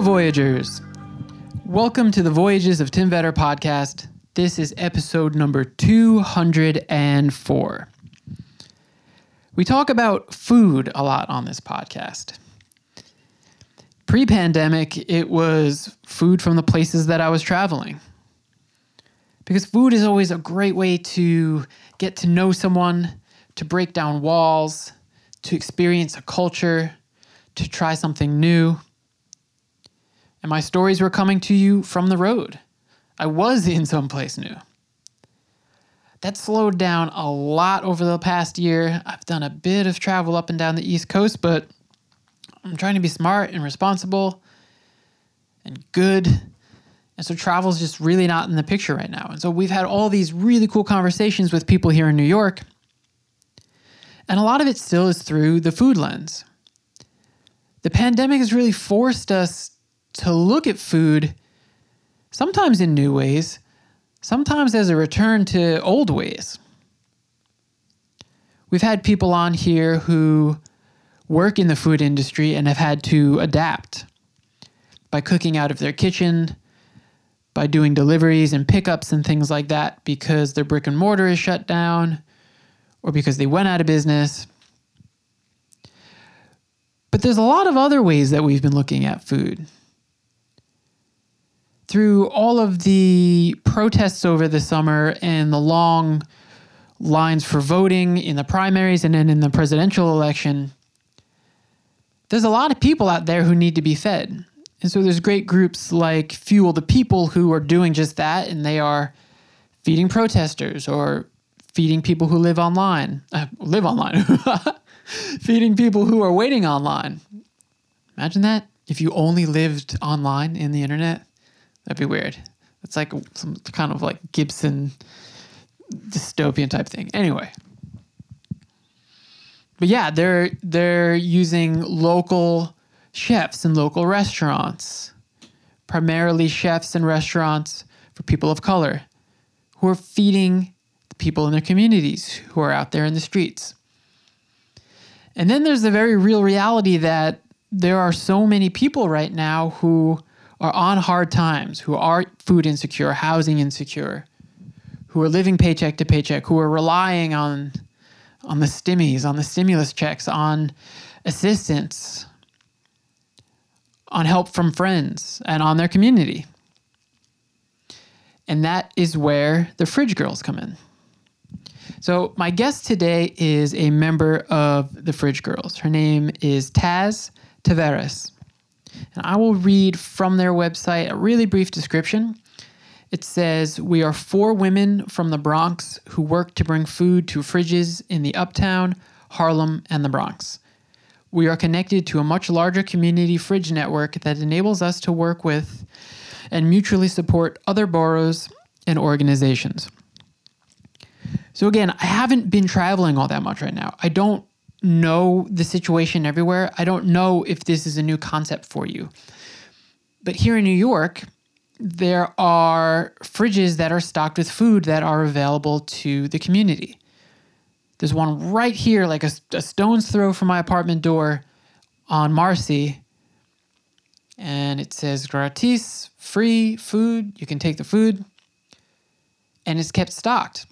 Voyagers. Welcome to the Voyages of Tim Vetter podcast. This is episode number 204. We talk about food a lot on this podcast. Pre pandemic, it was food from the places that I was traveling. Because food is always a great way to get to know someone, to break down walls, to experience a culture, to try something new. And my stories were coming to you from the road. I was in someplace new. That slowed down a lot over the past year. I've done a bit of travel up and down the East Coast, but I'm trying to be smart and responsible and good. And so travel's just really not in the picture right now. And so we've had all these really cool conversations with people here in New York. And a lot of it still is through the food lens. The pandemic has really forced us to look at food sometimes in new ways, sometimes as a return to old ways. We've had people on here who work in the food industry and have had to adapt by cooking out of their kitchen, by doing deliveries and pickups and things like that because their brick and mortar is shut down or because they went out of business. But there's a lot of other ways that we've been looking at food. Through all of the protests over the summer and the long lines for voting in the primaries and then in the presidential election, there's a lot of people out there who need to be fed. And so there's great groups like Fuel the People who are doing just that, and they are feeding protesters or feeding people who live online, uh, live online, feeding people who are waiting online. Imagine that if you only lived online in the internet, that'd be weird. It's like some kind of like Gibson dystopian type thing. Anyway, but yeah, they're they're using local chefs and local restaurants, primarily chefs and restaurants for people of color, who are feeding the people in their communities who are out there in the streets. And then there's the very real reality that there are so many people right now who are on hard times, who are food insecure, housing insecure, who are living paycheck to paycheck, who are relying on on the stimmies, on the stimulus checks, on assistance, on help from friends, and on their community. And that is where the Fridge Girls come in. So, my guest today is a member of the Fridge Girls. Her name is Taz Taveras. And I will read from their website a really brief description. It says, We are four women from the Bronx who work to bring food to fridges in the Uptown, Harlem, and the Bronx. We are connected to a much larger community fridge network that enables us to work with and mutually support other boroughs and organizations. So, again, I haven't been traveling all that much right now. I don't know the situation everywhere. I don't know if this is a new concept for you. But here in New York, there are fridges that are stocked with food that are available to the community. There's one right here, like a, a stone's throw from my apartment door on Marcy. And it says gratis, free food. You can take the food. And it's kept stocked.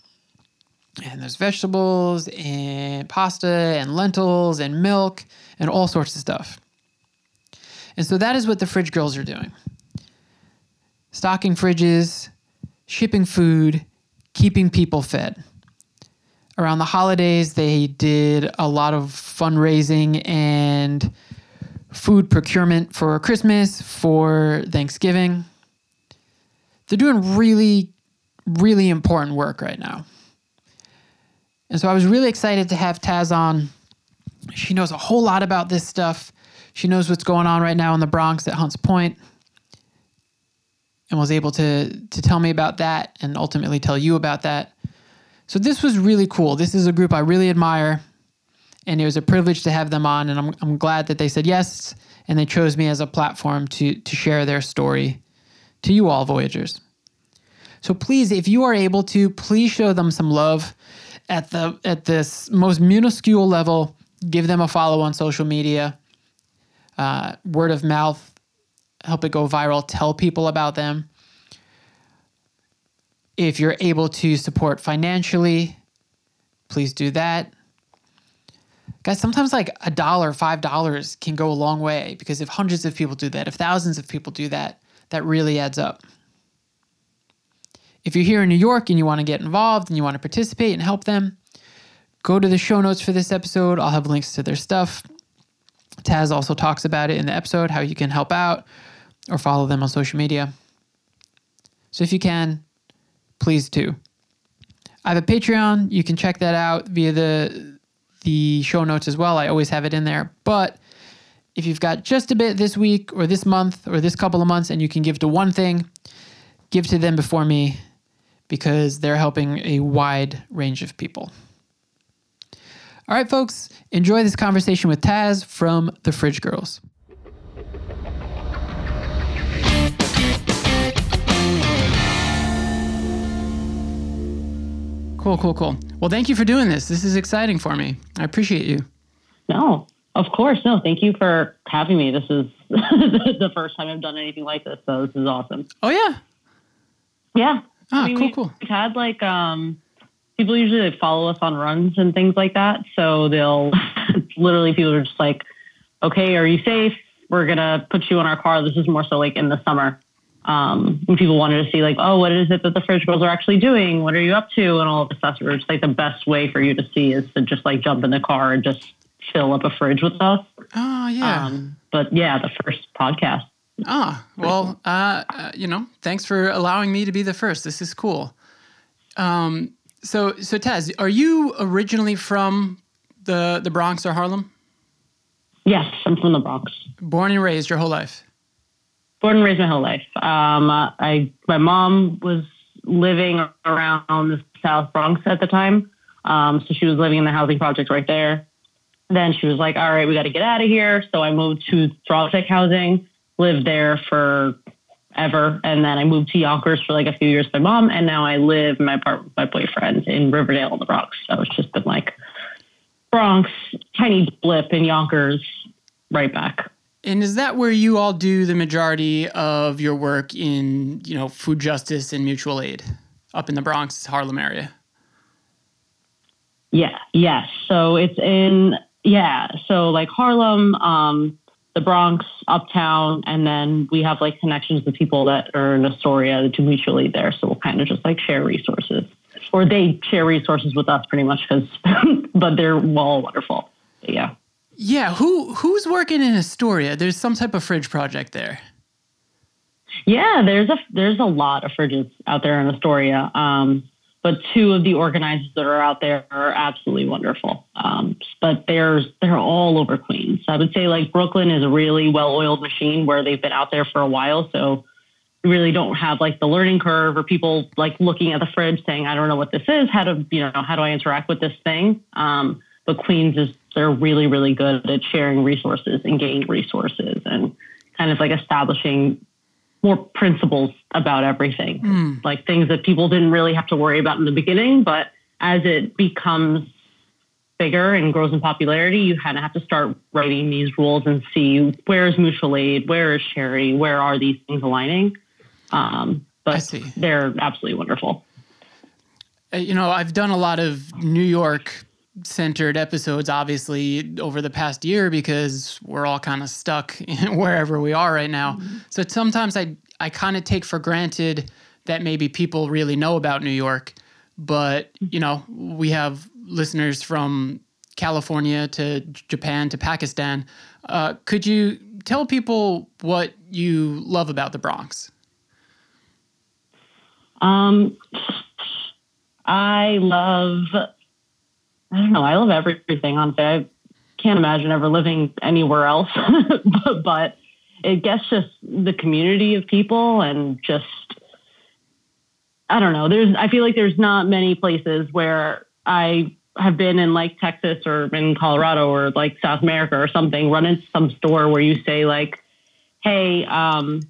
And there's vegetables and pasta and lentils and milk and all sorts of stuff. And so that is what the fridge girls are doing stocking fridges, shipping food, keeping people fed. Around the holidays, they did a lot of fundraising and food procurement for Christmas, for Thanksgiving. They're doing really, really important work right now. And so I was really excited to have Taz on. She knows a whole lot about this stuff. She knows what's going on right now in the Bronx at Hunts Point and was able to to tell me about that and ultimately tell you about that. So this was really cool. This is a group I really admire and it was a privilege to have them on and I'm I'm glad that they said yes and they chose me as a platform to to share their story to you all voyagers. So please if you are able to please show them some love at the at this most minuscule level, give them a follow on social media. Uh, word of mouth, help it go viral. Tell people about them. If you're able to support financially, please do that. Guys, sometimes like a dollar, five dollars can go a long way because if hundreds of people do that, if thousands of people do that, that really adds up. If you're here in New York and you want to get involved and you want to participate and help them, go to the show notes for this episode. I'll have links to their stuff. Taz also talks about it in the episode, how you can help out or follow them on social media. So if you can, please do. I have a Patreon. You can check that out via the the show notes as well. I always have it in there. But if you've got just a bit this week or this month or this couple of months and you can give to one thing, give to them before me because they're helping a wide range of people. All right, folks, enjoy this conversation with Taz from the Fridge Girls. Cool, cool, cool. Well, thank you for doing this. This is exciting for me. I appreciate you. No, of course. No, thank you for having me. This is the first time I've done anything like this, so this is awesome. Oh, yeah. Yeah. Ah, I mean, cool, we've had like um people usually follow us on runs and things like that. So they'll literally people are just like, Okay, are you safe? We're gonna put you in our car. This is more so like in the summer. Um, when people wanted to see like, oh, what is it that the fridge girls are actually doing? What are you up to? And all of this stuff. It's like the best way for you to see is to just like jump in the car and just fill up a fridge with us. Oh, yeah. Um, but yeah, the first podcast. Ah, well, uh, uh, you know, thanks for allowing me to be the first. This is cool. Um, so, so Taz, are you originally from the the Bronx or Harlem? Yes, I'm from the Bronx. Born and raised your whole life. born and raised my whole life. Um, I my mom was living around the South Bronx at the time, um, so she was living in the housing project right there. Then she was like, "All right, we got to get out of here." So I moved to Throggs Neck Housing, lived there for ever, and then I moved to Yonkers for like a few years with my mom, and now I live in my apartment with my boyfriend in Riverdale in the Bronx. So it's just been like Bronx, tiny blip in Yonkers, right back. And is that where you all do the majority of your work in, you know, food justice and mutual aid up in the Bronx, Harlem area? Yeah, yes. So it's in yeah, so like Harlem, um, the Bronx, Uptown, and then we have like connections with people that are in Astoria that do mutual aid there. So we'll kind of just like share resources, or they share resources with us pretty much because, but they're all wonderful. But yeah. Yeah, who who's working in Astoria? There's some type of fridge project there. Yeah, there's a there's a lot of fridges out there in Astoria. Um, but two of the organizers that are out there are absolutely wonderful. Um, but there's they're all over Queens. I would say like Brooklyn is a really well-oiled machine where they've been out there for a while, so we really don't have like the learning curve or people like looking at the fridge saying, I don't know what this is. How to you know how do I interact with this thing? Um, but Queens is they're really really good at sharing resources and gaining resources and kind of like establishing more principles about everything, like things that people didn't really have to worry about in the beginning. But as it becomes bigger and grows in popularity, you kind of have to start writing these rules and see where is mutual aid, where is charity, where are these things aligning. Um, but they're absolutely wonderful. Uh, you know, I've done a lot of New York centered episodes, obviously, over the past year because we're all kind of stuck wherever we are right now. So sometimes I, I kind of take for granted that maybe people really know about New York, but, you know, we have listeners from California to Japan to Pakistan. Uh, could you tell people what you love about the Bronx? Um, I love, I don't know, I love everything, honestly. I can't imagine ever living anywhere else, but, but it gets just the community of people and just, I don't know, there's, I feel like there's not many places where I have been in like Texas or in Colorado or like South America or something, run into some store where you say like, Hey, um,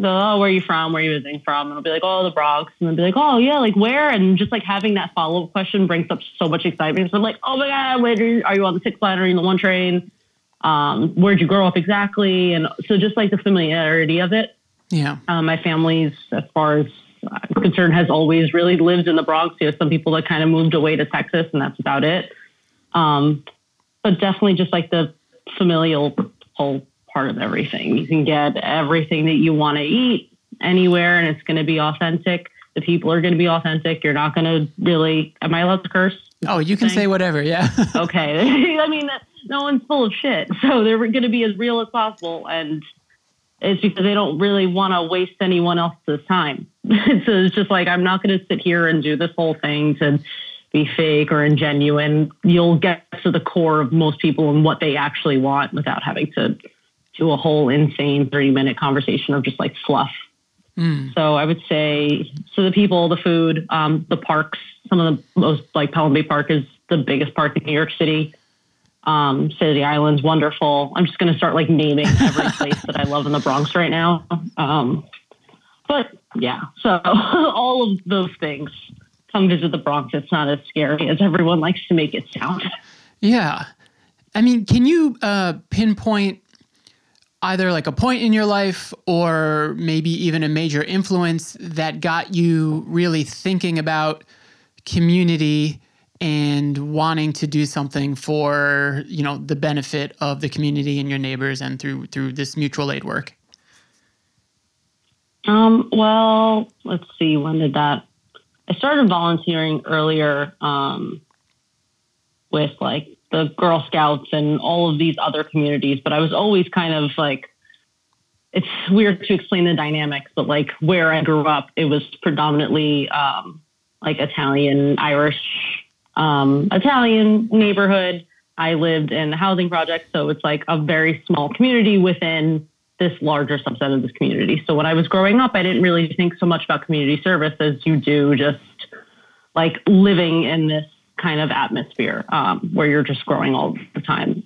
oh, where are you from? Where are you visiting from? And I'll be like, oh, the Bronx. And they'll be like, oh, yeah, like where? And just like having that follow up question brings up so much excitement. So I'm like, oh my God, where are you on the six line? Are you on the one train? Um, where'd you grow up exactly? And so just like the familiarity of it. Yeah. Um, my family's, as far as I'm concerned, has always really lived in the Bronx. You know, some people that kind of moved away to Texas, and that's about it. Um, but definitely just like the familial whole part of everything. You can get everything that you want to eat anywhere, and it's going to be authentic. The people are going to be authentic. You're not going to really. Am I allowed to curse? Oh, you can say whatever. Yeah. okay. I mean, no one's full of shit, so they're going to be as real as possible, and it's because they don't really want to waste anyone else's time. so it's just like I'm not going to sit here and do this whole thing to be fake or ingenuine. You'll get to the core of most people and what they actually want without having to do a whole insane 30 minute conversation of just like fluff. Mm. So I would say, so the people, the food, um, the parks, some of the most like Pelham Bay Park is the biggest park in New York City. Um, City Island's wonderful. I'm just going to start like naming every place that I love in the Bronx right now. Um, but yeah, so all of those things come visit the Bronx. It's not as scary as everyone likes to make it sound. Yeah. I mean, can you uh, pinpoint either like a point in your life or maybe even a major influence that got you really thinking about community and wanting to do something for you know the benefit of the community and your neighbors and through through this mutual aid work? Um, well let's see when did that i started volunteering earlier um, with like the girl scouts and all of these other communities but i was always kind of like it's weird to explain the dynamics but like where i grew up it was predominantly um, like italian irish um, Italian neighborhood. I lived in housing project, so it's like a very small community within this larger subset of this community. So when I was growing up, I didn't really think so much about community service as you do just like living in this kind of atmosphere um, where you're just growing all the time.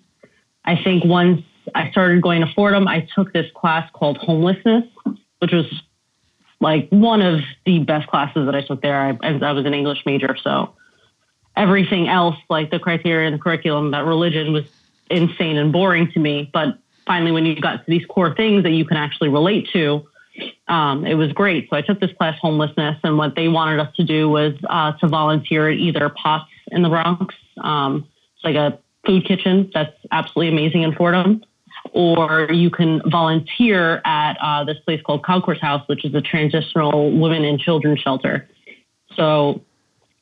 I think once I started going to Fordham, I took this class called homelessness, which was like one of the best classes that I took there. I, I was an English major, so everything else, like the criteria and the curriculum, that religion was insane and boring to me. But finally, when you got to these core things that you can actually relate to, um, it was great. So I took this class, homelessness, and what they wanted us to do was uh, to volunteer at either POTS in the Bronx. Um, it's like a food kitchen that's absolutely amazing in Fordham. Or you can volunteer at uh, this place called Concourse House, which is a transitional women and children shelter. So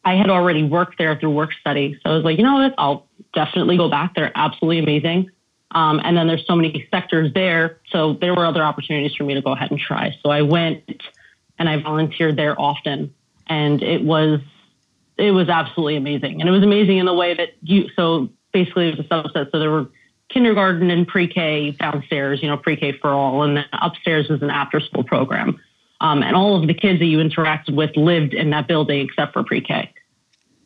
I had already worked there through work study. So I was like, you know what? I'll definitely go back. They're absolutely amazing. Um, and then there's so many sectors there. So there were other opportunities for me to go ahead and try. So I went and I volunteered there often. And it was, it was absolutely amazing. And it was amazing in the way that you, so basically it was a subset. So there were kindergarten and pre-K downstairs, you know, pre-K for all. And then upstairs was an after school program. Um, and all of the kids that you interacted with lived in that building except for pre-K.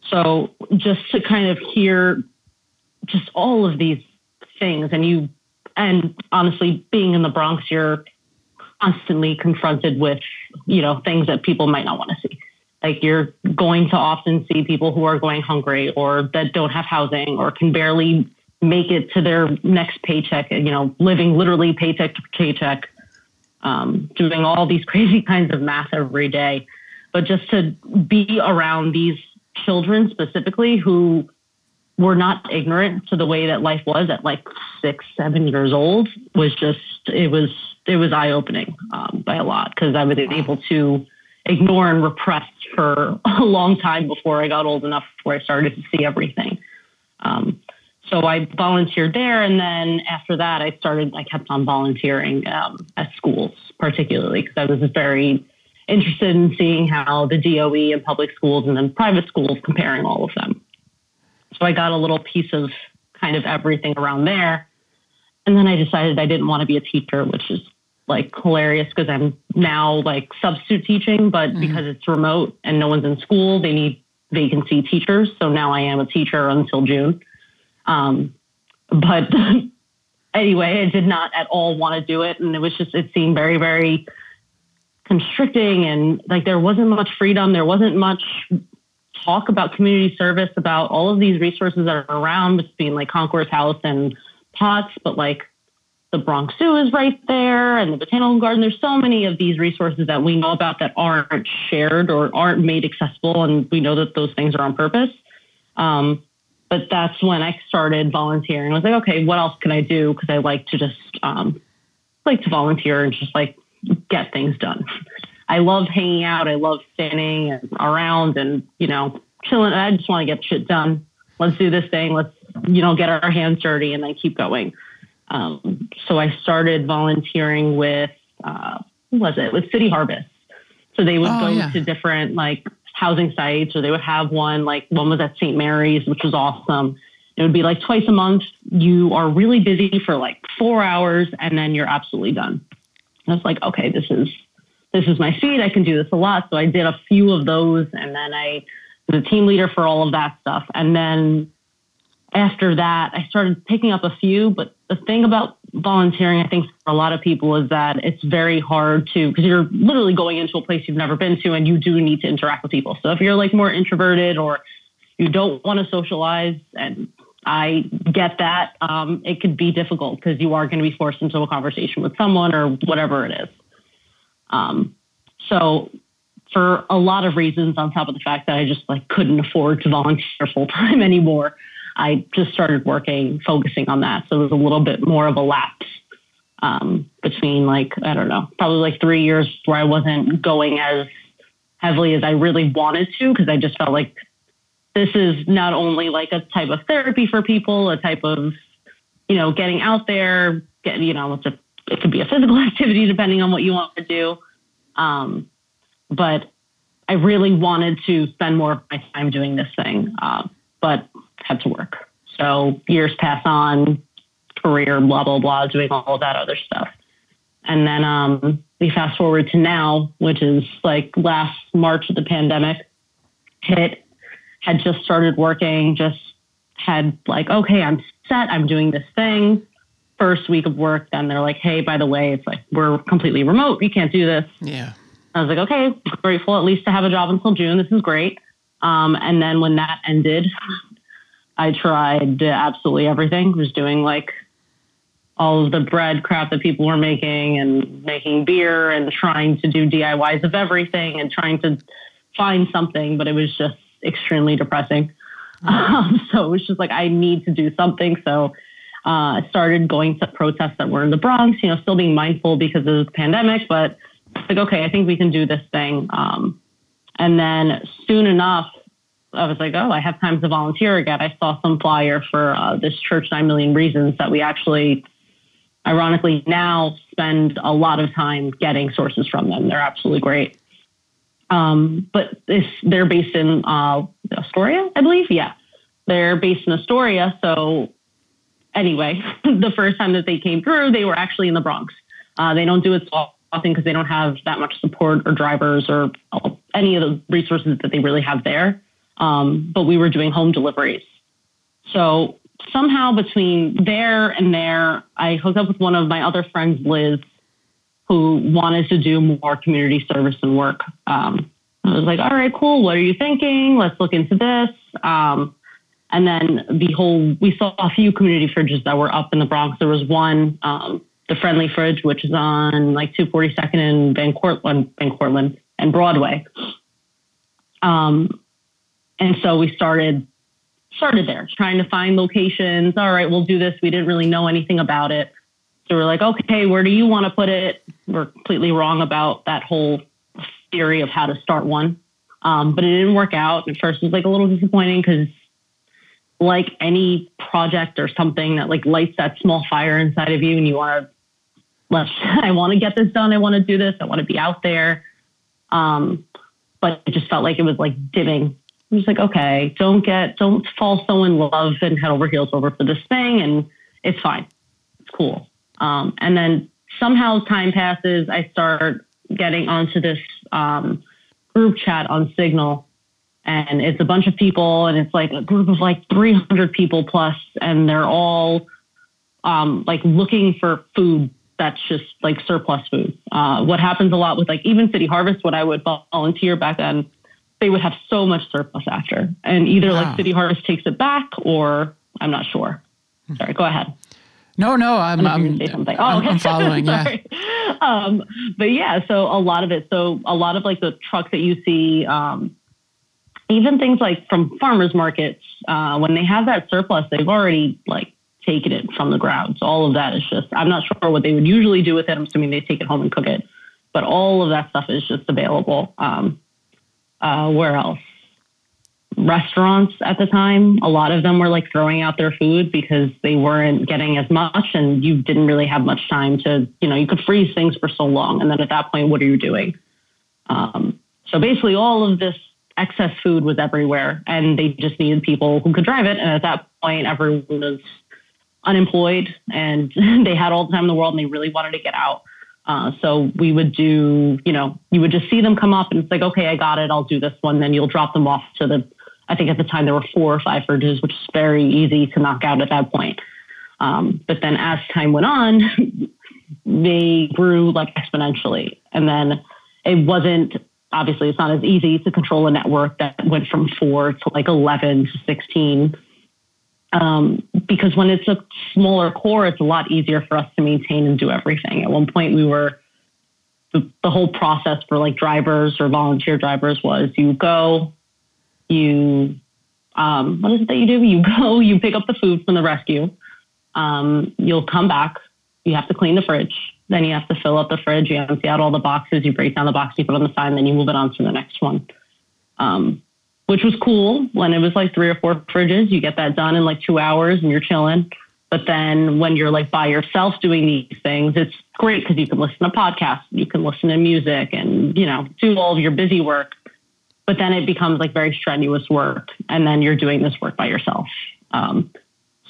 So just to kind of hear just all of these things and you and honestly being in the Bronx you're constantly confronted with you know things that people might not want to see like you're going to often see people who are going hungry or that don't have housing or can barely make it to their next paycheck you know living literally paycheck to paycheck um, doing all these crazy kinds of math every day. But just to be around these children specifically who were not ignorant to the way that life was at like six, seven years old was just, it was, it was eye opening um, by a lot because I was able to ignore and repress for a long time before I got old enough where I started to see everything. Um, so I volunteered there, and then after that, I started. I kept on volunteering um, at schools, particularly because I was very interested in seeing how the DOE and public schools and then private schools comparing all of them. So I got a little piece of kind of everything around there, and then I decided I didn't want to be a teacher, which is like hilarious because I'm now like substitute teaching, but mm-hmm. because it's remote and no one's in school, they need vacancy teachers. So now I am a teacher until June. Um, but anyway, I did not at all want to do it. And it was just, it seemed very, very constricting and like there wasn't much freedom. There wasn't much talk about community service, about all of these resources that are around between like Concourse House and POTS, but like the Bronx Zoo is right there and the Botanical Garden. There's so many of these resources that we know about that aren't shared or aren't made accessible. And we know that those things are on purpose. Um, but that's when I started volunteering. I was like, okay, what else can I do? Because I like to just um, like to volunteer and just like get things done. I love hanging out. I love standing around and you know chilling. I just want to get shit done. Let's do this thing. Let's you know get our hands dirty and then keep going. Um, so I started volunteering with, uh, who was it? With City Harvest. So they would oh, go yeah. to different like housing sites or they would have one, like one was at St. Mary's, which was awesome. It would be like twice a month. You are really busy for like four hours and then you're absolutely done. I was like, okay, this is, this is my speed. I can do this a lot. So I did a few of those and then I was a team leader for all of that stuff. And then after that, I started picking up a few. But the thing about volunteering, I think, for a lot of people is that it's very hard to, because you're literally going into a place you've never been to and you do need to interact with people. So if you're like more introverted or you don't want to socialize, and I get that, um, it could be difficult because you are going to be forced into a conversation with someone or whatever it is. Um, so for a lot of reasons, on top of the fact that I just like couldn't afford to volunteer full time anymore. I just started working, focusing on that. So it was a little bit more of a lapse um, between like, I don't know, probably like three years where I wasn't going as heavily as I really wanted to because I just felt like this is not only like a type of therapy for people, a type of, you know, getting out there, get, you know, it's a, it could be a physical activity depending on what you want to do. Um, but I really wanted to spend more of my time doing this thing. Uh, but to work. So years pass on, career, blah, blah, blah, doing all of that other stuff. And then um, we fast forward to now, which is like last March of the pandemic hit, had just started working, just had like, okay, I'm set, I'm doing this thing. First week of work, then they're like, hey, by the way, it's like we're completely remote. You can't do this. Yeah. I was like, okay, grateful at least to have a job until June. This is great. Um, and then when that ended, I tried absolutely everything. Was doing like all of the bread crap that people were making and making beer and trying to do DIYs of everything and trying to find something, but it was just extremely depressing. Um, so it was just like, I need to do something. So uh, I started going to protests that were in the Bronx, you know, still being mindful because of the pandemic, but like, okay, I think we can do this thing. Um, and then soon enough, I was like, oh, I have time to volunteer again. I saw some flyer for uh, this church, Nine Million Reasons, that we actually, ironically, now spend a lot of time getting sources from them. They're absolutely great. Um, but this, they're based in uh, Astoria, I believe. Yeah, they're based in Astoria. So anyway, the first time that they came through, they were actually in the Bronx. Uh, they don't do it so often because they don't have that much support or drivers or any of the resources that they really have there um, but we were doing home deliveries. So somehow between there and there, I hooked up with one of my other friends, Liz, who wanted to do more community service and work. Um, I was like, all right, cool. What are you thinking? Let's look into this. Um, and then the whole, we saw a few community fridges that were up in the Bronx. There was one, um, the Friendly Fridge, which is on like 242nd and Van Cortlandt, Van and Broadway. Um, and so we started started there, trying to find locations. All right, we'll do this. We didn't really know anything about it. So we're like, okay, where do you want to put it? We're completely wrong about that whole theory of how to start one. Um, but it didn't work out. At first, it was like a little disappointing because, like any project or something that like lights that small fire inside of you, and you want to, let's, I want to get this done. I want to do this. I want to be out there. Um, but it just felt like it was like dimming I'm just like, okay, don't get, don't fall so in love and head over heels over for this thing. And it's fine. It's cool. Um, and then somehow time passes. I start getting onto this um, group chat on Signal. And it's a bunch of people, and it's like a group of like 300 people plus, and they're all um, like looking for food that's just like surplus food. Uh, what happens a lot with like even City Harvest, when I would volunteer back then, they would have so much surplus after, and either Wow. like City Harvest takes it back, or I'm not sure. Sorry, go ahead. No, no, I'm I'm, say something. I'm, Oh, okay. I'm following. yeah. Sorry. Um, but yeah, so a lot of it. So a lot of like the trucks that you see, um, even things like from farmers markets, uh, when they have that surplus, they've already like taken it from the ground. So all of that is just. I'm not sure what they would usually do with it. I'm assuming they take it home and cook it. But all of that stuff is just available. Um, uh, where else? restaurants at the time, a lot of them were like throwing out their food because they weren't getting as much and you didn't really have much time to, you know, you could freeze things for so long. And then at that point, what are you doing? Um, so basically, all of this excess food was everywhere and they just needed people who could drive it. And at that point, everyone was unemployed and they had all the time in the world and they really wanted to get out. Uh, so we would do, you know, you would just see them come up and it's like, okay, I got it. I'll do this one. Then you'll drop them off to the, I think at the time there were four or five fridges, which is very easy to knock out at that point. Um, but then as time went on, they grew like exponentially. And then it wasn't, obviously, it's not as easy to control a network that went from four to like 11 to 16. Um, because when it's a smaller core, it's a lot easier for us to maintain and do everything. At one point, we were the, the whole process for like drivers or volunteer drivers was you go, you um, what is it that you do? You go, you pick up the food from the rescue. Um, you'll come back. You have to clean the fridge. Then you have to fill up the fridge. You empty out all the boxes. You break down the box. You put on the sign. Then you move it on to the next one. Um, which was cool when it was like three or four fridges. You get that done in like two hours and you're chilling. But then when you're like by yourself doing these things, it's great because you can listen to podcasts, you can listen to music and, you know, do all of your busy work. But then it becomes like very strenuous work. And then you're doing this work by yourself. Um,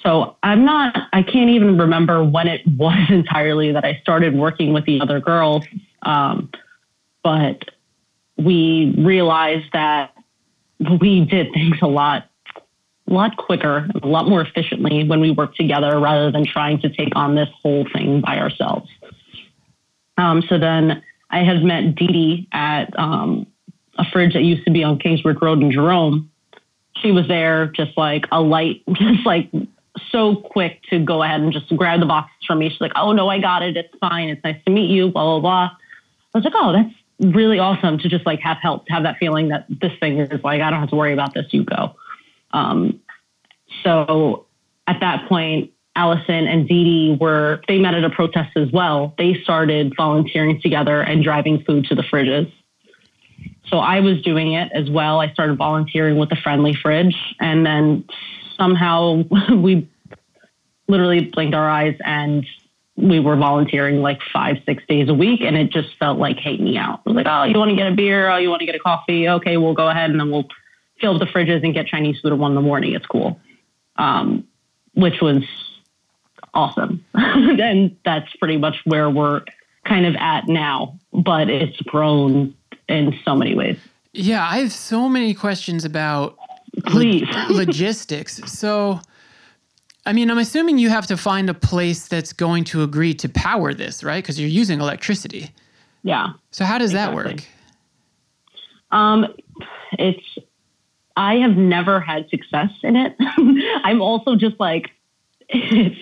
so I'm not, I can't even remember when it was entirely that I started working with the other girls. Um, but we realized that we did things a lot a lot quicker, a lot more efficiently when we worked together rather than trying to take on this whole thing by ourselves. Um, so then I had met Dee Dee at um, a fridge that used to be on Kingsbridge Road in Jerome. She was there just like a light, just like so quick to go ahead and just grab the box from me. She's like, oh no, I got it. It's fine. It's nice to meet you, blah, blah, blah. I was like, oh, that's really awesome to just like have help, have that feeling that this thing is like, I don't have to worry about this, you go. Um, so at that point, Allison and Dee were, they met at a protest as well. They started volunteering together and driving food to the fridges. So I was doing it as well. I started volunteering with the friendly fridge and then somehow we literally blinked our eyes and we were volunteering like five, six days a week. And it just felt like, hate me out. It was like, oh, you want to get a beer? Oh, you want to get a coffee? Okay, we'll go ahead and then we'll fill up the fridges and get Chinese food at one in the morning. It's cool. Um, which was awesome. and that's pretty much where we're kind of at now, but it's grown in so many ways. Yeah, I have so many questions about lo- logistics. So, I mean, I'm assuming you have to find a place that's going to agree to power this, right? Because you're using electricity. Yeah. So, how does that work? Um, it's I have never had success in it. I'm also just like, if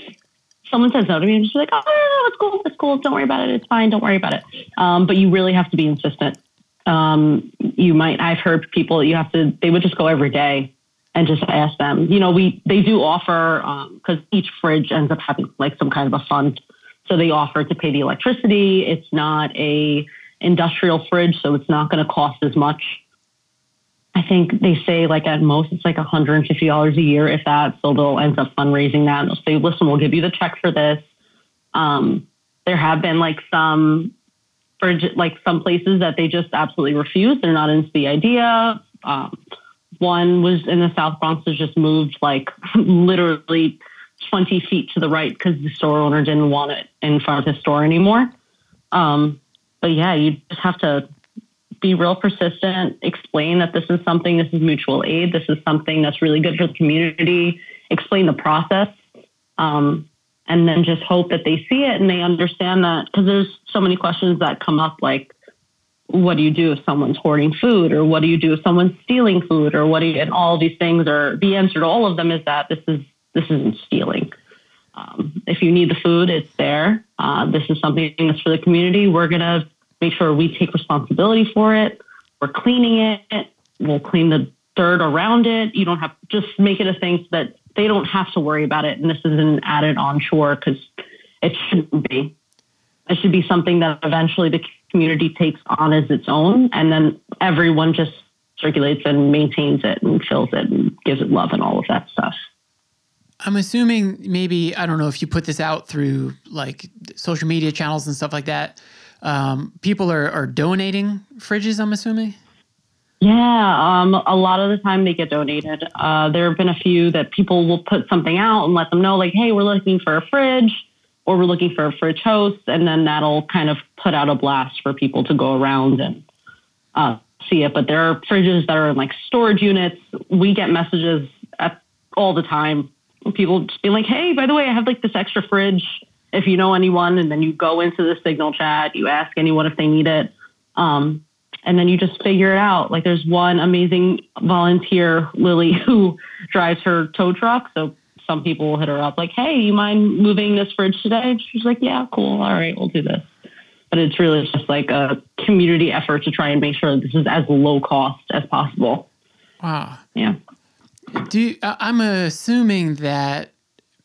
someone says no to me, I'm just like, oh, no, no, it's cool, it's cool, don't worry about it, it's fine, don't worry about it. Um, but you really have to be insistent. Um, you might, I've heard people, you have to, they would just go every day and just ask them. You know, we they do offer because each fridge ends up having like some kind of a fund, so they offer to pay the electricity. It's not a industrial fridge, so it's not going to cost as much. I think they say like at most it's like $150 a year, if that. So they'll end up fundraising that they'll say, listen, we'll give you the check for this. Um, there have been like some fridge, like some places that they just absolutely refuse. They're not into the idea. Um, one was in the South Bronx was just moved like literally 20 feet to the right because the store owner didn't want it in front of his store anymore. Um, but yeah, you just have to be real persistent, explain that this is something, this is mutual aid, this is something that's really good for the community, explain the process. Um, and then just hope that they see it and they understand that because there's so many questions that come up like what do you do if someone's hoarding food or what do you do if someone's stealing food or what do you and all these things are the answer to all of them is that this is this isn't stealing. Um, if you need the food it's there. Uh, this is something that's for the community. We're going to make sure we take responsibility for it. We're cleaning it. We'll clean the dirt around it. You don't have just make it a thing so that they don't have to worry about it and this is an added on chore because it shouldn't be it should be something that eventually the community takes on as its own, and then everyone just circulates and maintains it and fills it and gives it love and all of that stuff. I'm assuming maybe I don't know if you put this out through like social media channels and stuff like that. Um, people are, are donating fridges. I'm assuming. Yeah, um, a lot of the time they get donated. Uh, there have been a few that people will put something out and let them know, like, "Hey, we're looking for a fridge." Or we're looking for a fridge host, and then that'll kind of put out a blast for people to go around and uh, see it. But there are fridges that are in like storage units. We get messages at, all the time. People just being like, "Hey, by the way, I have like this extra fridge. If you know anyone," and then you go into the Signal chat, you ask anyone if they need it, um, and then you just figure it out. Like there's one amazing volunteer, Lily, who drives her tow truck, so some people will hit her up like, "Hey, you mind moving this fridge today?" she's like, "Yeah, cool. All right, we'll do this." But it's really just like a community effort to try and make sure this is as low cost as possible. Wow. Yeah. Do you, I'm assuming that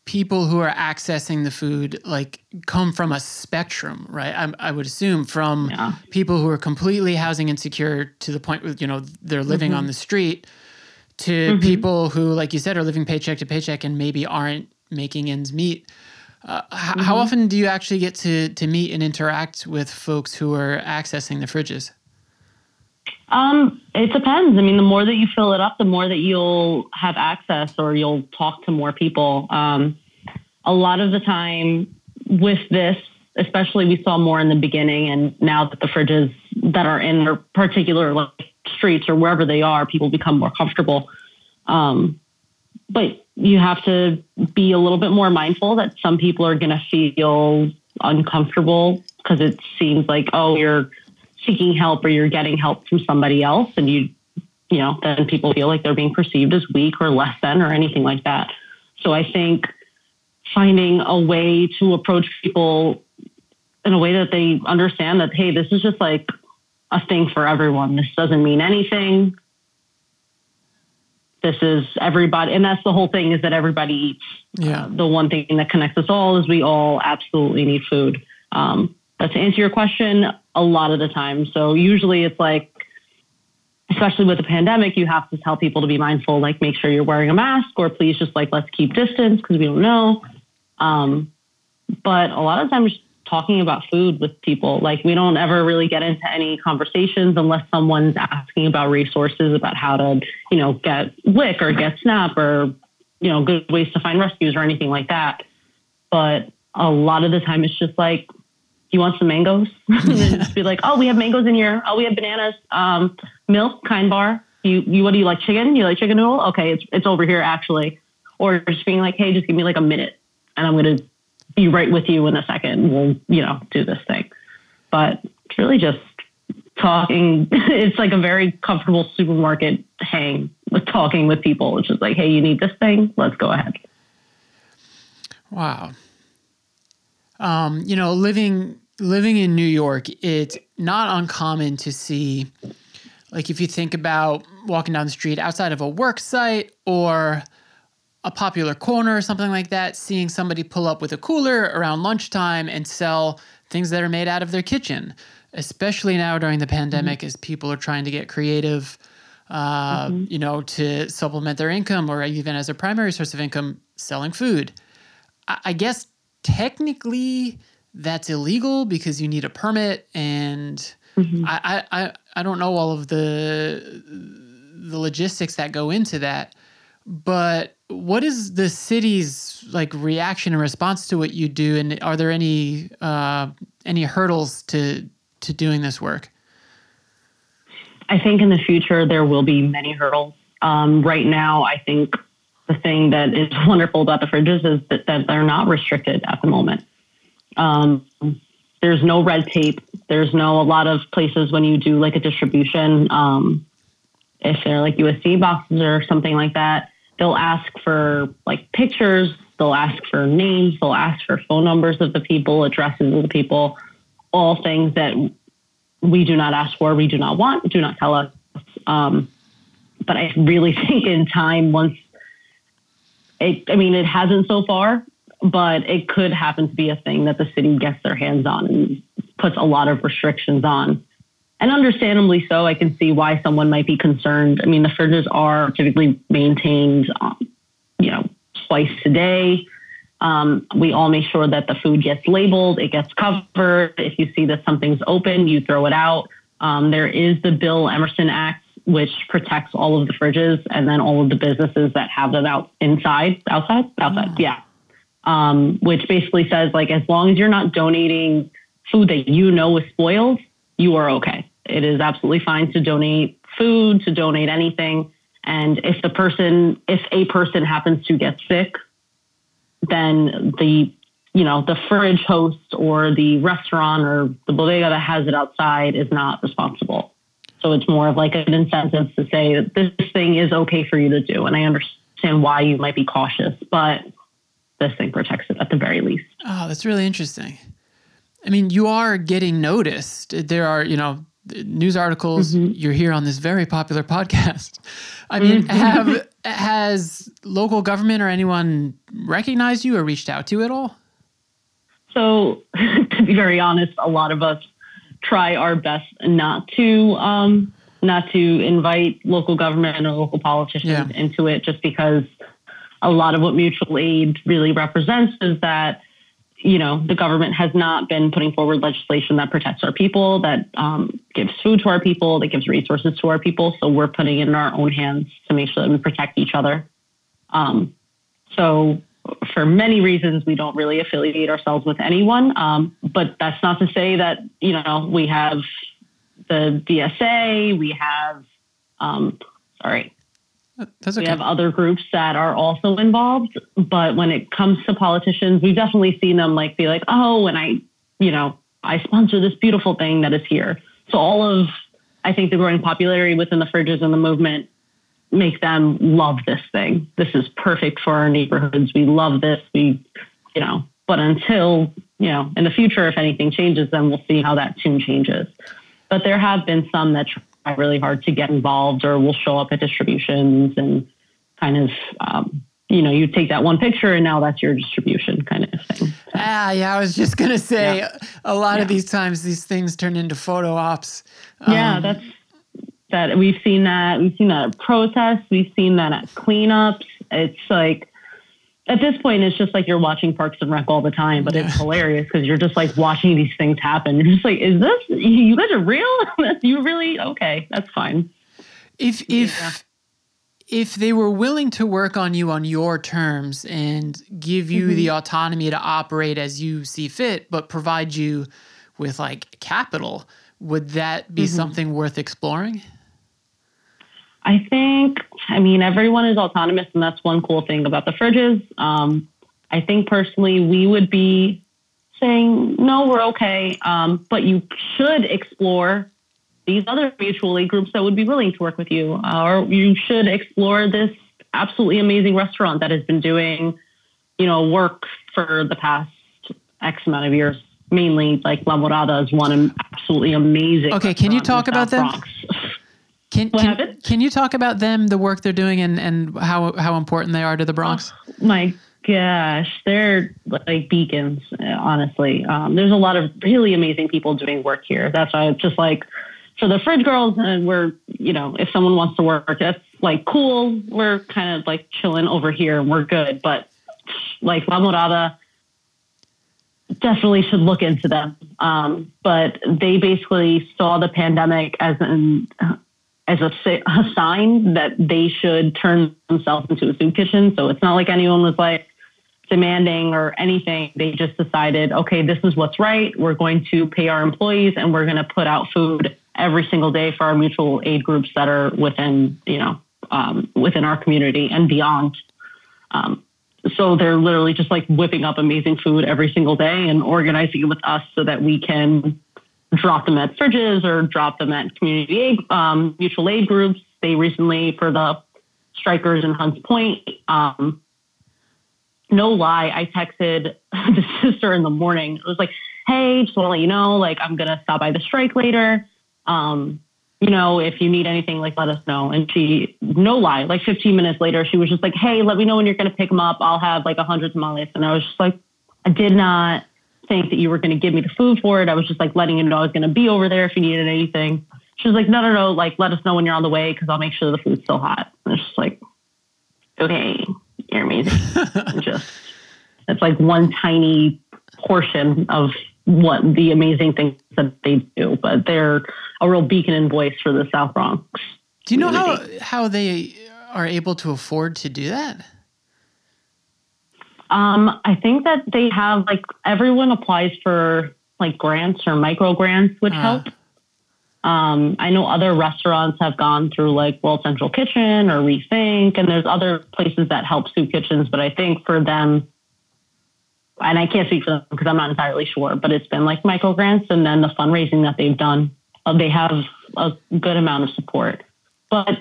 people who are accessing the food like come from a spectrum, right? I, I would assume from Yeah. people who are completely housing insecure to the point where you know they're living Mm-hmm. on the street, to people who, like you said, are living paycheck to paycheck and maybe aren't making ends meet. Uh, h- How Mm-hmm. often do you actually get to to meet and interact with folks who are accessing the fridges? Um, it depends. I mean, the more that you fill it up, the more that you'll have access or you'll talk to more people. Um, a lot of the time with this, especially we saw more in the beginning and now that the fridges that are in their particular like streets or wherever they are, people become more comfortable. Um, but you have to be a little bit more mindful that some people are going to feel uncomfortable because it seems like, oh, you're seeking help or you're getting help from somebody else and you you know then people feel like they're being perceived as weak or less than or anything like that so i think finding a way to approach people in a way that they understand that hey this is just like a thing for everyone this doesn't mean anything this is everybody and that's the whole thing is that everybody eats Yeah. uh, the one thing that connects us all is we all absolutely need food. Um, but to answer your question, a lot of the time. So usually it's like, especially with the pandemic, you have to tell people to be mindful, like make sure you're wearing a mask or please just like let's keep distance because we don't know. Um, but a lot of times talking about food with people, like we don't ever really get into any conversations unless someone's asking about resources about how to, you know, get WIC or get SNAP or you know, good ways to find rescues or anything like that. But a lot of the time it's just like, do you want some mangoes? and then just be like, oh, we have mangoes in here. Oh, we have bananas. Um, milk, kind bar. You, you, what do you like? Chicken? You like chicken noodle? Okay, it's it's over here actually. Or just being like, hey, just give me like a minute, and I'm gonna be right with you in a second. We'll, you know, do this thing. But it's really just talking. it's like a very comfortable supermarket hang with talking with people. It's just like, hey, you need this thing? Let's go ahead. Wow. Um, you know, living living in New York, it's not uncommon to see like if you think about walking down the street outside of a work site or a popular corner or something like that, seeing somebody pull up with a cooler around lunchtime and sell things that are made out of their kitchen, especially now during the mm-hmm. pandemic as people are trying to get creative, uh, mm-hmm. you know, to supplement their income or even as a primary source of income, selling food. I, I guess technically that's illegal because you need a permit and mm-hmm. I, I, I, I don't know all of the the logistics that go into that. But what is the city's like reaction and response to what you do, and are there any uh, any hurdles to to doing this work? I think in the future there will be many hurdles. Um, right now, I think the thing that is wonderful about the fridges is that, that they're not restricted at the moment. Um, there's no red tape. There's no a lot of places when you do like a distribution, um, if they're like USD boxes or something like that, they'll ask for like pictures. They'll ask for names. They'll ask for phone numbers of the people, addresses of the people, all things that we do not ask for, we do not want, do not tell us. Um, but I really think in time, once it, I mean, it hasn't so far, but it could happen to be a thing that the city gets their hands on and puts a lot of restrictions on. And understandably so, I can see why someone might be concerned. I mean, the fridges are typically maintained, um, you know, twice a day. Um, we all make sure that the food gets labeled, it gets covered. If you see that something's open, you throw it out. Um, there is the Bill Emerson Act, which protects all of the fridges and then all of the businesses that have them out inside, outside, outside, mm. yeah. Um, which basically says like as long as you're not donating food that you know is spoiled, you are okay. It is absolutely fine to donate food, to donate anything. And if the person, if a person happens to get sick, then the you know the fridge host or the restaurant or the bodega that has it outside is not responsible. So it's more of like an incentive to say this thing is okay for you to do, and I understand why you might be cautious, but this thing protects it at the very least. Oh, that's really interesting. I mean, you are getting noticed. There are, you know, news articles. Mm-hmm. You're here on this very popular podcast. I mean, mm-hmm. have has local government or anyone recognized you or reached out to you at all? So, to be very honest, a lot of us try our best not to um, not to invite local government or local politicians yeah. into it, just because a lot of what mutual aid really represents is that you know, the government has not been putting forward legislation that protects our people, that um, gives food to our people, that gives resources to our people. So we're putting it in our own hands to make sure that we protect each other. Um, so for many reasons, we don't really affiliate ourselves with anyone. Um, but that's not to say that, you know, we have the DSA, we have, um, sorry, Okay. We have other groups that are also involved, but when it comes to politicians, we've definitely seen them like be like, "Oh, and I, you know, I sponsor this beautiful thing that is here." So all of, I think, the growing popularity within the fridges and the movement make them love this thing. This is perfect for our neighborhoods. We love this. We, you know, but until you know, in the future, if anything changes, then we'll see how that tune changes. But there have been some that really hard to get involved or we'll show up at distributions and kind of um, you know you take that one picture and now that's your distribution kind of thing ah yeah i was just going to say yeah. a lot yeah. of these times these things turn into photo ops um, yeah that's that we've seen that we've seen that at protests we've seen that at cleanups it's like at this point, it's just like you're watching Parks and Rec all the time, but it's hilarious because you're just like watching these things happen. You're just like, is this, you guys are real? you really, okay, that's fine. If, if, yeah. if they were willing to work on you on your terms and give you mm-hmm. the autonomy to operate as you see fit, but provide you with like capital, would that be mm-hmm. something worth exploring? I think, I mean, everyone is autonomous, and that's one cool thing about the fridges. Um, I think personally, we would be saying, no, we're okay, um, but you should explore these other mutual aid groups that would be willing to work with you, uh, or you should explore this absolutely amazing restaurant that has been doing, you know, work for the past X amount of years. Mainly, like La Morada is one absolutely amazing. Okay, can you talk about them? Can, can, can, you talk about them, the work they're doing, and, and how how important they are to the Bronx? Oh, my gosh, they're like beacons. Honestly, um, there's a lot of really amazing people doing work here. That's why it's just like for the fridge girls, and we're you know if someone wants to work, that's like cool. We're kind of like chilling over here, and we're good. But like La Morada definitely should look into them. Um, but they basically saw the pandemic as an as a, a sign that they should turn themselves into a soup kitchen. So it's not like anyone was like demanding or anything. They just decided, okay, this is what's right. We're going to pay our employees and we're going to put out food every single day for our mutual aid groups that are within, you know, um, within our community and beyond. Um, so they're literally just like whipping up amazing food every single day and organizing it with us so that we can drop them at fridges or drop them at community aid, um, mutual aid groups. They recently, for the strikers in Hunts Point, um, no lie, I texted the sister in the morning. It was like, hey, just want to let you know, like, I'm going to stop by the strike later. Um, you know, if you need anything, like, let us know. And she, no lie, like 15 minutes later, she was just like, hey, let me know when you're going to pick them up. I'll have like a hundred tamales. And I was just like, I did not think that you were going to give me the food for it. I was just like letting you know I was going to be over there if you needed anything. She was like, no, no, no, like let us know when you're on the way because I'll make sure the food's still hot. And it's just like, okay, you're amazing. just it's like one tiny portion of what the amazing things that they do, but they're a real beacon and voice for the South Bronx. Do you know how how they are able to afford to do that? Um, I think that they have like everyone applies for like grants or micro grants, which Ah. help. Um, I know other restaurants have gone through like World Central Kitchen or Rethink, and there's other places that help soup kitchens. But I think for them, and I can't speak for them because I'm not entirely sure, but it's been like micro grants and then the fundraising that they've done. Uh, they have a good amount of support, but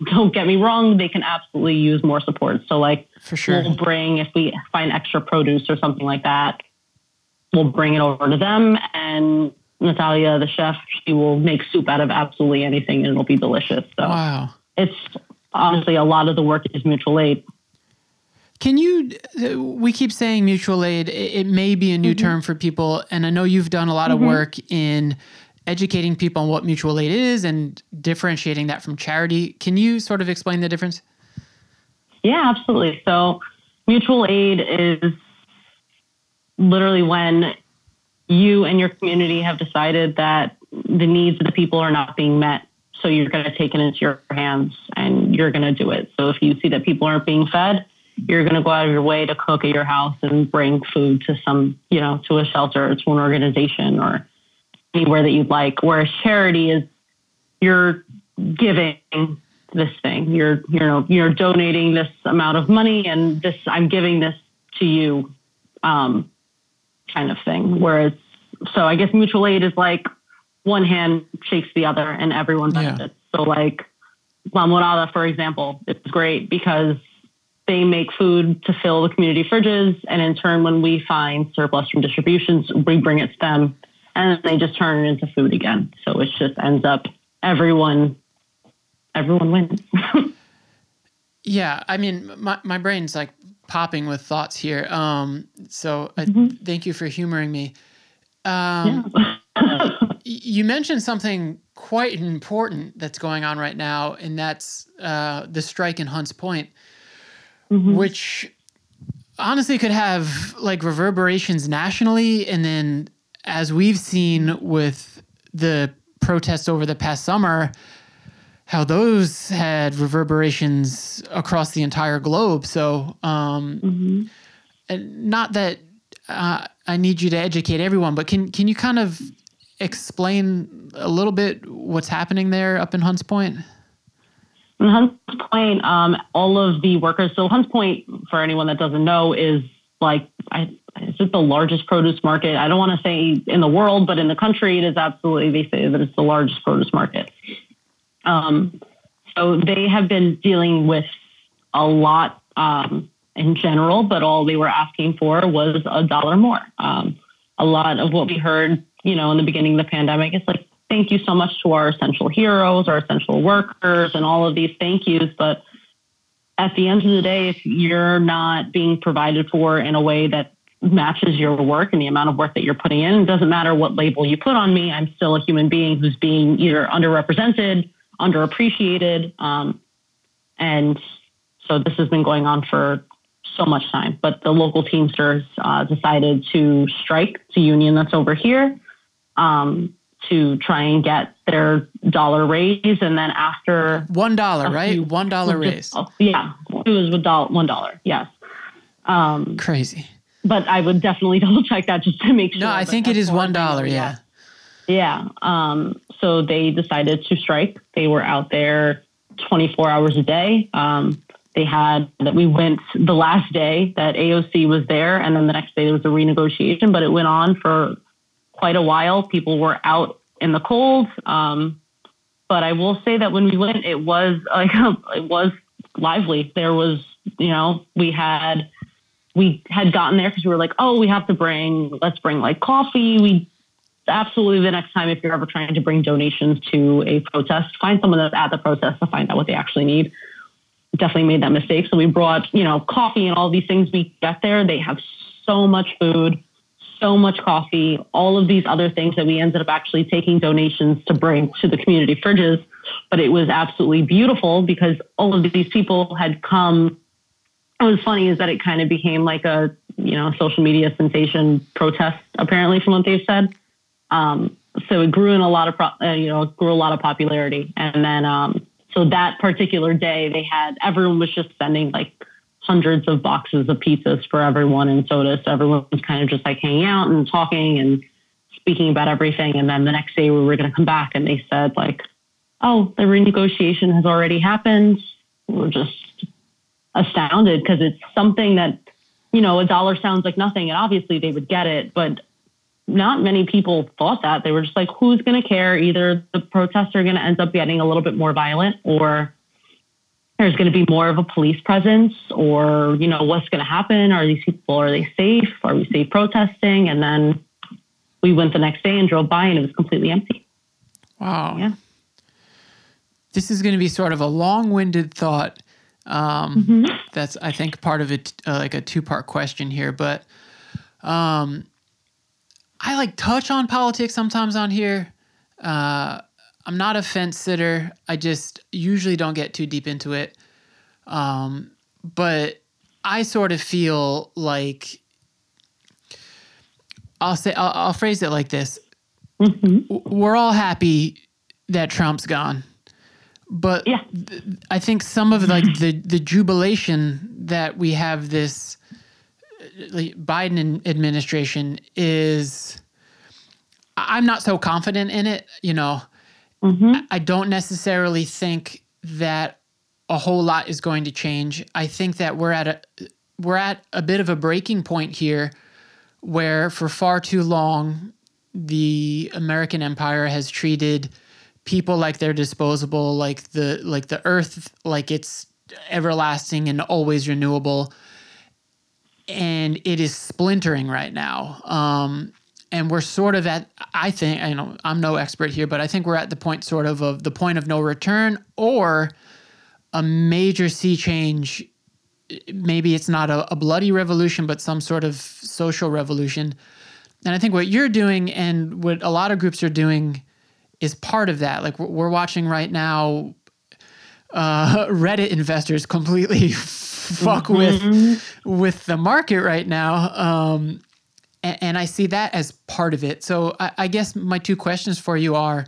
don't get me wrong, they can absolutely use more support. So like For sure. we'll bring if we find extra produce or something like that we'll bring it over to them and natalia the chef she will make soup out of absolutely anything and it'll be delicious so Wow. it's honestly a lot of the work is mutual aid Can you? We keep saying mutual aid. It, may be a new Mm-hmm. term for people, and I know you've done a lot of work in educating people on what mutual aid is and differentiating that from charity. Can you sort of explain the difference? yeah absolutely so mutual aid is literally when you and your community have decided that the needs of the people are not being met so you're going to take it into your hands and you're going to do it so if you see that people aren't being fed you're going to go out of your way to cook at your house and bring food to some you know to a shelter to an organization or anywhere that you'd like whereas charity is you're giving this thing. You're you know you're donating this amount of money and this i'm giving this to you um, kind of thing. Whereas so i guess mutual aid is like one hand shakes the other and everyone Yeah. benefits. So like La Morada, for example it's great because they make food to fill the community fridges. And in turn when we find surplus from distributions we bring it to them and they just turn it into food again so it just ends up everyone everyone wins Yeah, I mean, my, my brain's like popping with thoughts here. Um, so uh, Mm-hmm. thank you for humoring me. Um, y- you mentioned something quite important that's going on right now, and that's uh, the strike in Hunts Point, Mm-hmm. which honestly could have like reverberations nationally. And then, as we've seen with the protests over the past summer, how those had reverberations across the entire globe. So, um, Mm-hmm. and not that uh, I need you to educate everyone, but can can you kind of explain a little bit what's happening there up in Hunts Point? In Hunts Point, um, all of the workers. So Hunts Point, for anyone that doesn't know, is like I, is it the largest produce market? I don't want to say in the world, but in the country, it is absolutely. They say that it's the largest produce market. Um, so they have been dealing with a lot um, in general, but all they were asking for was a dollar more. Um, a lot of what we heard, you know, in the beginning of the pandemic, is like, thank you so much to our essential heroes, our essential workers, and all of these thank yous. But at the end of the day, if you're not being provided for in a way that matches your work and the amount of work that you're putting in, it doesn't matter what label you put on me, I'm still a human being who's being either underrepresented, underappreciated. Um, and so this has been going on for so much time. But the local Teamsters uh, decided to strike the union that's over here um, to try and get their dollar raise. And then after One dollar, right? few- One dollar raise. oh, yeah, it was one dollar. Yes. Um, Crazy. But I would definitely double check that just to make sure. No, I think it is one as I know, dollar. Yeah. Yeah. Um, so they decided to strike. They were out there 24 hours a day. Um, they had that we went the last day that AOC was there, and then the next day there was a renegotiation, but it went on for quite a while. People were out in the cold. Um, but I will say that when we went, it was like it was lively. There was, you know, we had we had gotten there because we were like, oh, we have to bring, let's bring like coffee. We absolutely the next time if you're ever trying to bring donations to a protest, find someone that's at the protest to find out what they actually need. Definitely made that mistake. So we brought, you know, coffee and all these things. We get there, they have so much food, so much coffee, all of these other things that we ended up actually taking donations to bring to the community fridges. But it was absolutely beautiful because all of these people had come. What was funny is that it kind of became like a, you know, social media sensation protest, apparently, from what they've said. Um, so it grew in a lot of, pro- uh, you know, grew a lot of popularity. And then, um, so that particular day, they had everyone was just sending like hundreds of boxes of pizzas for everyone and sodas. So everyone was kind of just like hanging out and talking and speaking about everything. And then the next day, we were going to come back, and they said like, "Oh, the renegotiation has already happened." We're just astounded because it's something that you know a dollar sounds like nothing, and obviously they would get it, but not many people thought that. They were just like, who's going to care? Either the protests are going to end up getting a little bit more violent or there's going to be more of a police presence or, you know, what's going to happen? Are these people, are they safe? Are we safe protesting? And then we went the next day and drove by and it was completely empty. Wow. Yeah. This is going to be sort of a long-winded thought. Um, Mm-hmm. That's I think part of it, uh, like a two-part question here. But um, I like touch on politics sometimes on here. Uh, I'm not a fence sitter. I just usually don't get too deep into it. Um, but I sort of feel like I'll say I'll, I'll phrase it like this: Mm-hmm. We're all happy that Trump's gone, but Yeah. th- I think some of like the the jubilation that we have this uh, like, Biden administration is I'm not so confident in it. You know, Mm-hmm. I don't necessarily think that a whole lot is going to change. I think that we're at a we're at a bit of a breaking point here where for far too long the American empire has treated people like they're disposable, like the like the earth like it's everlasting and always renewable. And it is splintering right now. Um, and we're sort of at i think i know i'm no expert here but i think we're at the point sort of of the point of no return or a major sea change maybe it's not a, a bloody revolution but some sort of social revolution and i think what you're doing and what a lot of groups are doing is part of that like we're- watching right now uh, reddit investors completely fuck with with the market right now um, and, and I see that as part of it. So I, I guess my two questions for you are: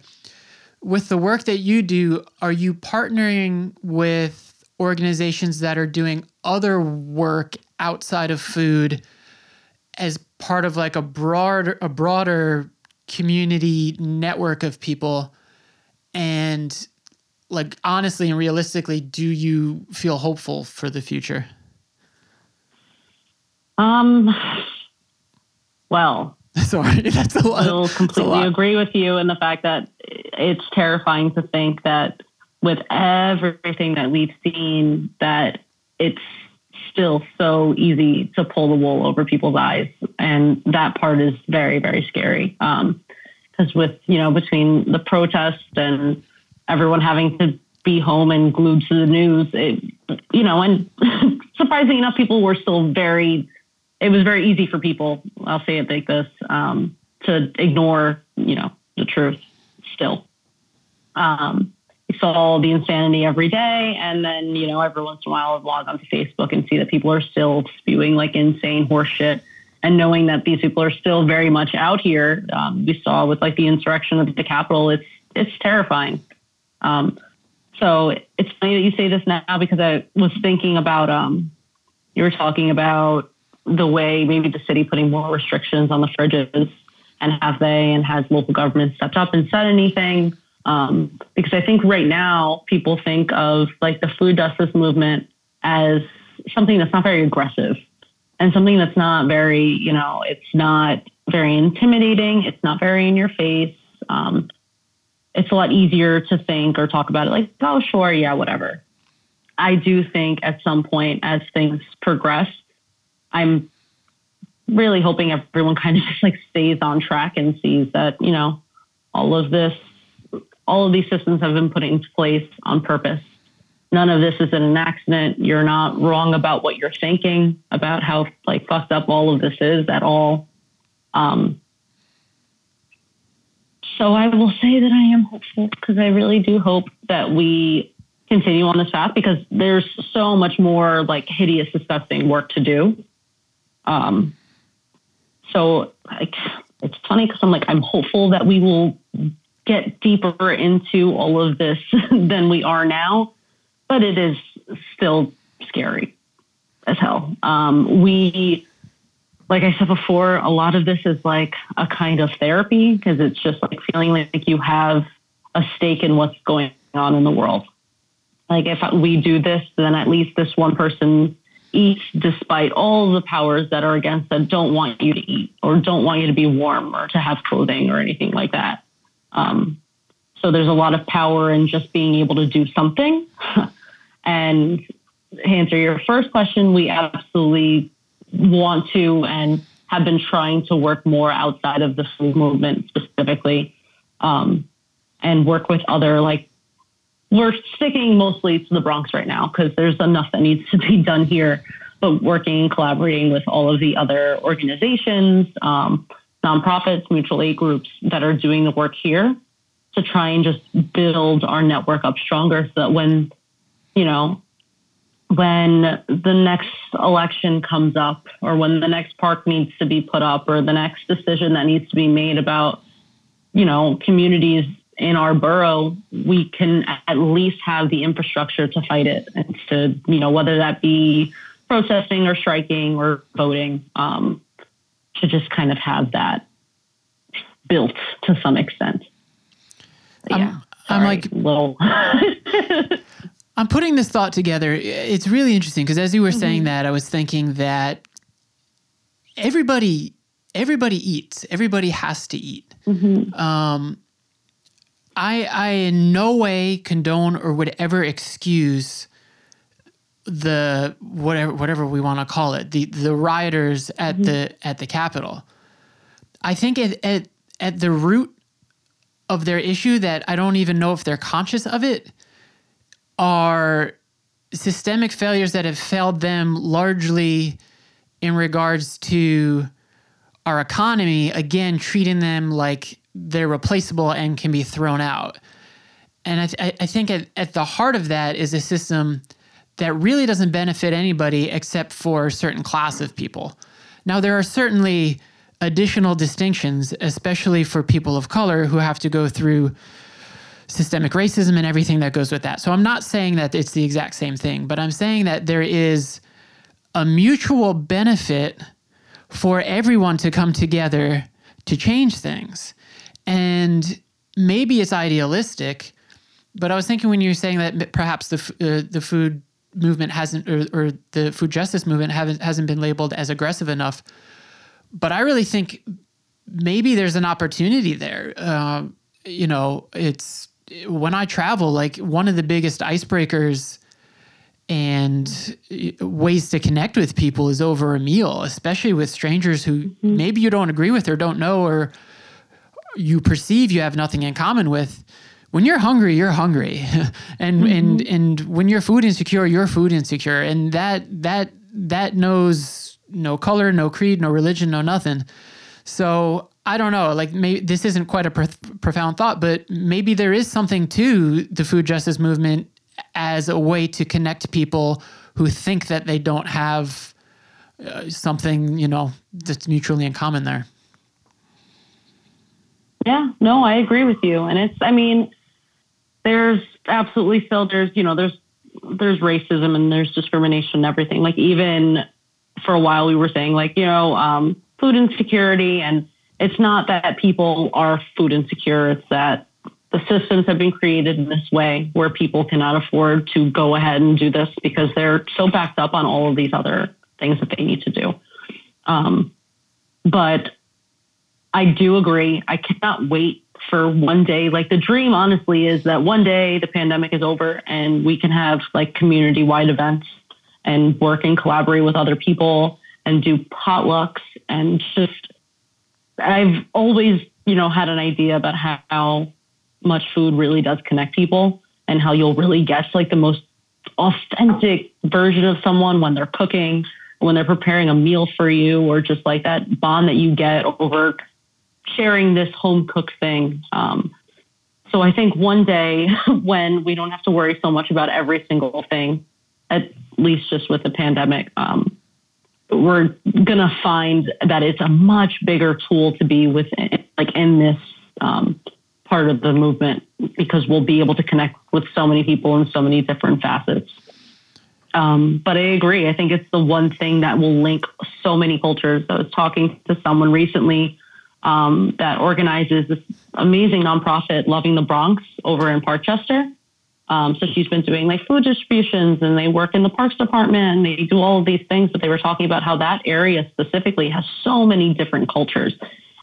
with the work that you do, are you partnering with organizations that are doing other work outside of food as part of like a broader a broader community network of people? And like honestly and realistically, do you feel hopeful for the future? Um, well, Sorry, that's a lot. I will that's a completely lot. agree with you in the fact that it's terrifying to think that with everything that we've seen, that it's still so easy to pull the wool over people's eyes, and that part is very, very scary. Because with you know between the protests and everyone having to be home and glued to the news, it you know, and surprisingly enough, people were still very it was very easy for people, I'll say it like this, um, to ignore, you know, the truth still. Um, saw the insanity every day. And then, you know, every once in a while I'd log onto Facebook and see that people are still spewing like insane horseshit. And knowing that these people are still very much out here, um, we saw with like the insurrection of the Capitol, it's, it's terrifying. Um, so it's funny that you say this now because I was thinking about, um, you were talking about the way maybe the city putting more restrictions on the fridges and have they and has local government stepped up and said anything um, because i think right now people think of like the food justice movement as something that's not very aggressive and something that's not very, you know, it's not very intimidating. It's not very in your face. Um, it's a lot easier to think or talk about it like, oh, sure, yeah, whatever. I do think at some point as things progress, I'm really hoping everyone kind of just like stays on track and sees that, you know, all of this, all of these systems have been put into place on purpose. None of this is an accident. You're not wrong about what you're thinking about how like fucked up all of this is at all. Um, so I will say that I am hopeful because I really do hope that we continue on this path because there's so much more like hideous, disgusting work to do. Um, so like, it's funny because I'm like, I'm hopeful that we will get deeper into all of this than we are now, but it is still scary as hell. Um, we, like I said before, a lot of this is like a kind of therapy because it's just like feeling like you have a stake in what's going on in the world. Like if we do this, then at least this one person eats despite all the powers that are against that don't want you to eat or don't want you to be warm or to have clothing or anything like that. Um, so there's a lot of power in just being able to do something. and answer your first question, we absolutely want to and have been trying to work more outside of the food movement specifically um, and work with other like we're sticking mostly to the Bronx right now because there's enough that needs to be done here. But working and collaborating with all of the other organizations, um, nonprofits, mutual aid groups that are doing the work here to try and just build our network up stronger so that when, you know, when the next election comes up or when the next park needs to be put up or the next decision that needs to be made about, you know, communities in our borough, we can at least have the infrastructure to fight it and to, you know, whether that be protesting or striking or voting, um, to just kind of have that built to some extent. But yeah, I'm, I'm like little. I'm putting this thought together. It's really interesting because as you were mm-hmm. saying that, I was thinking that everybody everybody eats. Everybody has to eat. Mm-hmm. Um, I I in no way condone or would ever excuse the whatever whatever we want to call it the the rioters at mm-hmm. the at the Capitol. I think at, at at the root of their issue that I don't even know if they're conscious of it are systemic failures that have failed them largely in regards to our economy again treating them like they're replaceable and can be thrown out. And I, th- I think at, at the heart of that is a system that really doesn't benefit anybody except for a certain class of people. Now, there are certainly additional distinctions, especially for people of color who have to go through systemic racism and everything that goes with that. So I'm not saying that it's the exact same thing, but I'm saying that there is a mutual benefit for everyone to come together to change things. And maybe it's idealistic, but I was thinking when you were saying that perhaps the uh, the food movement hasn't or, or the food justice movement haven't hasn't been labeled as aggressive enough. But I really think maybe there's an opportunity there. Uh, you know, it's when I travel, like one of the biggest icebreakers and ways to connect with people is over a meal, especially with strangers who mm-hmm. maybe you don't agree with or don't know or you perceive you have nothing in common with when you're hungry you're hungry and mm-hmm. and and when you're food insecure you're food insecure and that that that knows no color no creed no religion no nothing so i don't know like maybe this isn't quite a profound thought but maybe there is something to the food justice movement as a way to connect people who think that they don't have uh, something you know that's mutually in common there yeah, no, I agree with you. And it's, I mean, there's absolutely still, there's, you know, there's, there's racism and there's discrimination and everything. Like even for a while we were saying like, you know, um, food insecurity and it's not that people are food insecure. It's that the systems have been created in this way where people cannot afford to go ahead and do this because they're so backed up on all of these other things that they need to do. Um, but I do agree. I cannot wait for one day. Like the dream, honestly, is that one day the pandemic is over and we can have like community wide events and work and collaborate with other people and do potlucks and just. I've always, you know, had an idea about how much food really does connect people and how you'll really get like the most authentic version of someone when they're cooking, when they're preparing a meal for you, or just like that bond that you get over sharing this home cook thing. Um, so I think one day when we don't have to worry so much about every single thing, at least just with the pandemic, um, we're gonna find that it's a much bigger tool to be within, like in this um, part of the movement, because we'll be able to connect with so many people in so many different facets. Um, but I agree. I think it's the one thing that will link so many cultures. I was talking to someone recently um, that organizes this amazing nonprofit, Loving the Bronx, over in Parkchester. Um, so she's been doing like food distributions and they work in the parks department and they do all of these things. But they were talking about how that area specifically has so many different cultures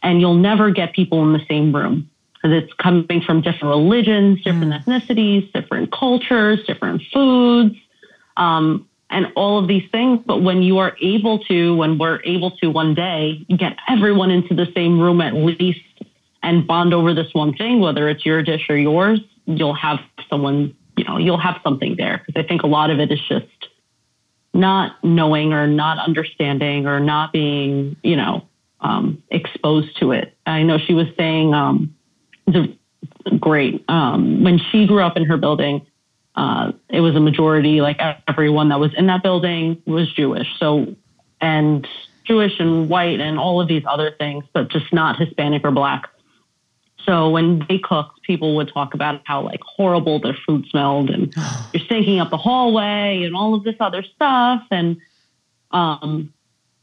and you'll never get people in the same room because it's coming from different religions, different mm. ethnicities, different cultures, different foods. Um, and all of these things. But when you are able to, when we're able to one day get everyone into the same room at least and bond over this one thing, whether it's your dish or yours, you'll have someone, you know, you'll have something there. Because I think a lot of it is just not knowing or not understanding or not being, you know, um, exposed to it. I know she was saying, um, the, great. Um, when she grew up in her building, uh, it was a majority, like everyone that was in that building was Jewish. So, and Jewish and white and all of these other things, but just not Hispanic or black. So when they cooked, people would talk about how like horrible their food smelled and you're stinking up the hallway and all of this other stuff. And, um,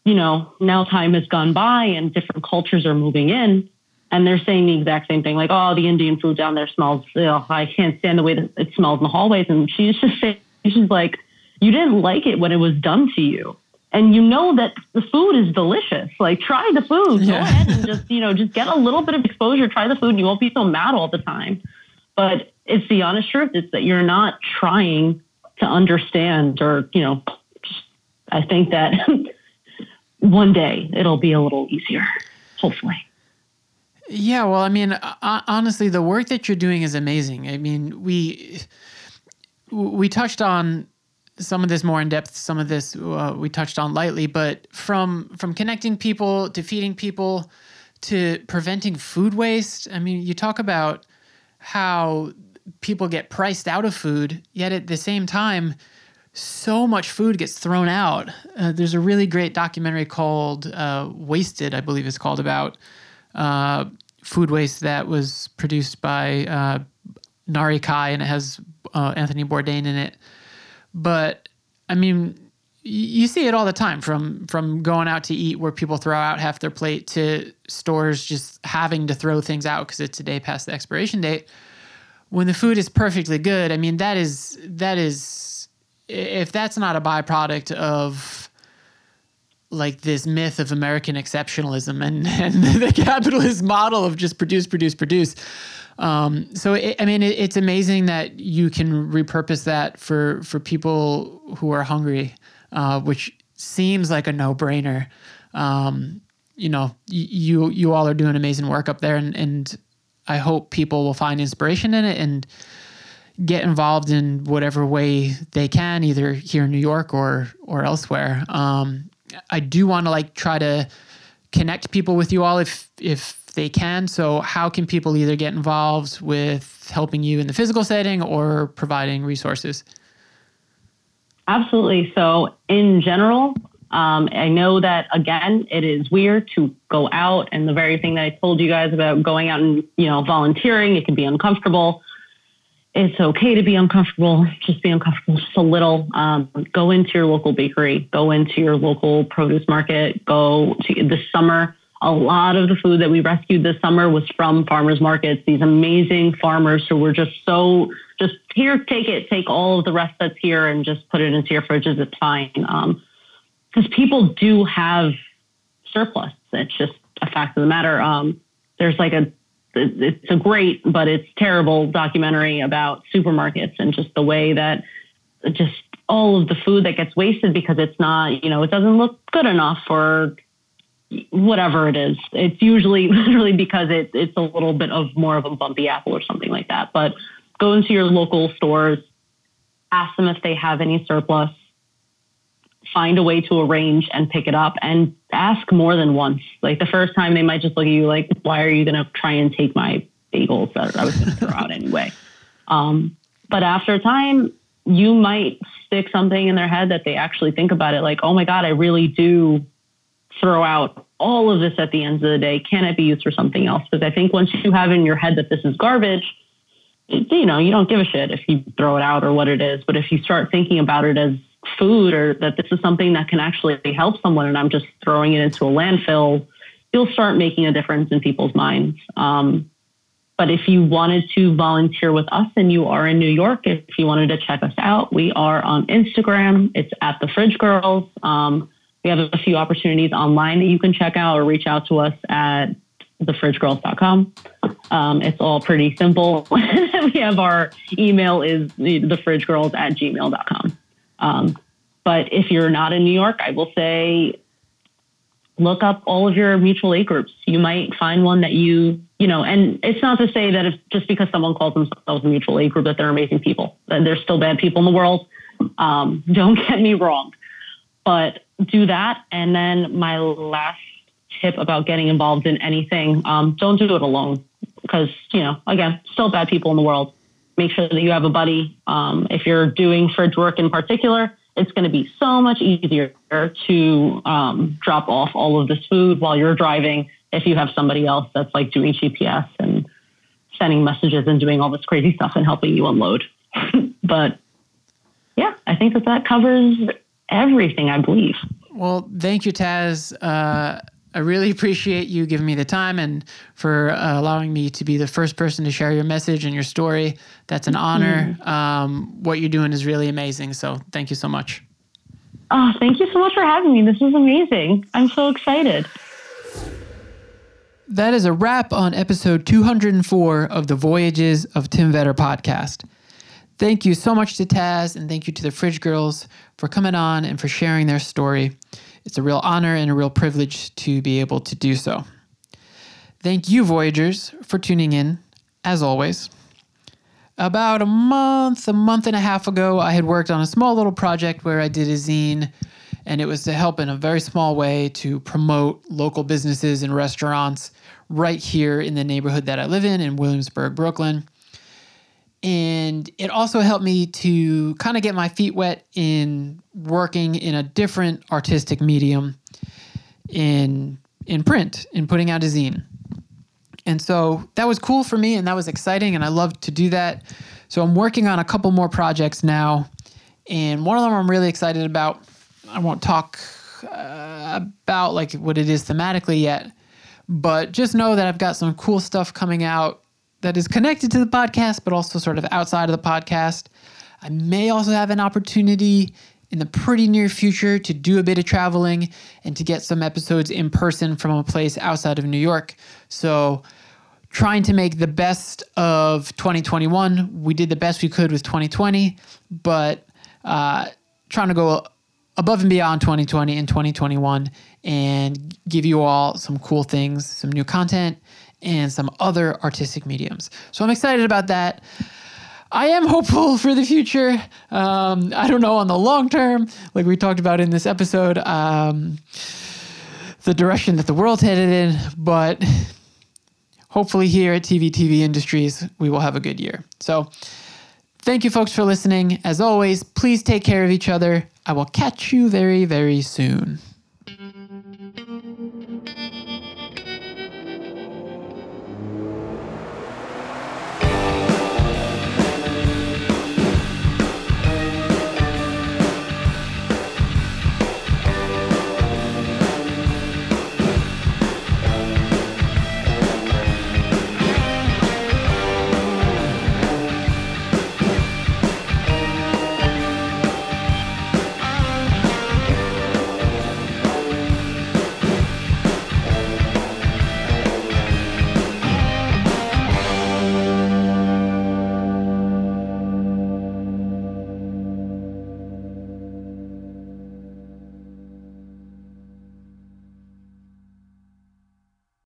you know, now time has gone by and different cultures are moving in and they're saying the exact same thing, like, "Oh, the Indian food down there smells. Ugh, I can't stand the way that it smells in the hallways." And she's just saying, she's like, "You didn't like it when it was done to you, and you know that the food is delicious. Like, try the food. Yeah. Go ahead and just, you know, just get a little bit of exposure. Try the food, and you won't be so mad all the time." But it's the honest truth. It's that you're not trying to understand, or you know, I think that one day it'll be a little easier, hopefully. Yeah, well, I mean, honestly, the work that you're doing is amazing. I mean, we we touched on some of this more in depth. Some of this uh, we touched on lightly, but from from connecting people to feeding people to preventing food waste. I mean, you talk about how people get priced out of food, yet at the same time, so much food gets thrown out. Uh, there's a really great documentary called uh, "Wasted," I believe it's called about uh, food waste that was produced by uh, Nari Kye, and it has uh, Anthony Bourdain in it. But I mean, you see it all the time from from going out to eat where people throw out half their plate to stores just having to throw things out because it's a day past the expiration date. When the food is perfectly good, I mean that is that is if that's not a byproduct of like this myth of American exceptionalism and, and the capitalist model of just produce, produce, produce. Um, so it, I mean, it, it's amazing that you can repurpose that for for people who are hungry, uh, which seems like a no brainer. Um, you know, you you all are doing amazing work up there, and, and I hope people will find inspiration in it and get involved in whatever way they can, either here in New York or or elsewhere. Um, I do want to like try to connect people with you all if if they can. So how can people either get involved with helping you in the physical setting or providing resources? Absolutely. So in general, um, I know that again, it is weird to go out, and the very thing that I told you guys about going out and you know volunteering, it can be uncomfortable it's okay to be uncomfortable. Just be uncomfortable just a little. Um, go into your local bakery. Go into your local produce market. Go to this summer. A lot of the food that we rescued this summer was from farmers markets, these amazing farmers who were just so just here, take it, take all of the rest that's here and just put it into your fridges. It's fine. Because um, people do have surplus. It's just a fact of the matter. Um, there's like a, it's a great, but it's terrible documentary about supermarkets and just the way that just all of the food that gets wasted because it's not, you know, it doesn't look good enough or whatever it is. It's usually literally because it, it's a little bit of more of a bumpy apple or something like that. But go into your local stores, ask them if they have any surplus, find a way to arrange and pick it up and ask more than once. Like the first time they might just look at you like, why are you going to try and take my bagels that I was going to throw out anyway? Um, but after a time, you might stick something in their head that they actually think about it like, oh my God, I really do throw out all of this at the end of the day. Can it be used for something else? Because I think once you have in your head that this is garbage, you know, you don't give a shit if you throw it out or what it is. But if you start thinking about it as food or that this is something that can actually help someone and I'm just throwing it into a landfill, you'll start making a difference in people's minds. Um, but if you wanted to volunteer with us and you are in New York, if you wanted to check us out, we are on Instagram. It's at the Fridge Girls. Um, we have a few opportunities online that you can check out or reach out to us at thefridgegirls.com. Um, it's all pretty simple. we have our email is thefridgegirls at gmail.com. Um, but if you're not in New York, I will say look up all of your mutual aid groups. You might find one that you, you know, and it's not to say that if just because someone calls themselves a mutual aid group that they're amazing people. There's still bad people in the world. Um, don't get me wrong. But do that. And then my last tip about getting involved in anything, um, don't do it alone because, you know, again, still bad people in the world. Make sure that you have a buddy. Um, if you're doing fridge work in particular, it's going to be so much easier to um, drop off all of this food while you're driving if you have somebody else that's like doing GPS and sending messages and doing all this crazy stuff and helping you unload. but yeah, I think that that covers everything, I believe. Well, thank you, Taz. Uh, I really appreciate you giving me the time and for uh, allowing me to be the first person to share your message and your story. That's an honor. Mm-hmm. Um, what you're doing is really amazing. So thank you so much. Oh, thank you so much for having me. This is amazing. I'm so excited. That is a wrap on episode 204 of the Voyages of Tim Vetter podcast. Thank you so much to Taz and thank you to the Fridge Girls for coming on and for sharing their story. It's a real honor and a real privilege to be able to do so. Thank you, Voyagers, for tuning in, as always. About a month, a month and a half ago, I had worked on a small little project where I did a zine, and it was to help in a very small way to promote local businesses and restaurants right here in the neighborhood that I live in, in Williamsburg, Brooklyn. And it also helped me to kind of get my feet wet in working in a different artistic medium in in print, in putting out a zine. And so that was cool for me and that was exciting and I love to do that. So I'm working on a couple more projects now. And one of them I'm really excited about. I won't talk uh, about like what it is thematically yet, but just know that I've got some cool stuff coming out that is connected to the podcast, but also sort of outside of the podcast. I may also have an opportunity in the pretty near future to do a bit of traveling and to get some episodes in person from a place outside of New York. So, trying to make the best of 2021. We did the best we could with 2020, but uh, trying to go above and beyond 2020 and 2021 and give you all some cool things, some new content, and some other artistic mediums. So I'm excited about that. I am hopeful for the future. Um, I don't know on the long term, like we talked about in this episode, um, the direction that the world's headed in, but hopefully here at TV TV Industries, we will have a good year. So thank you folks for listening. As always, please take care of each other. I will catch you very, very soon.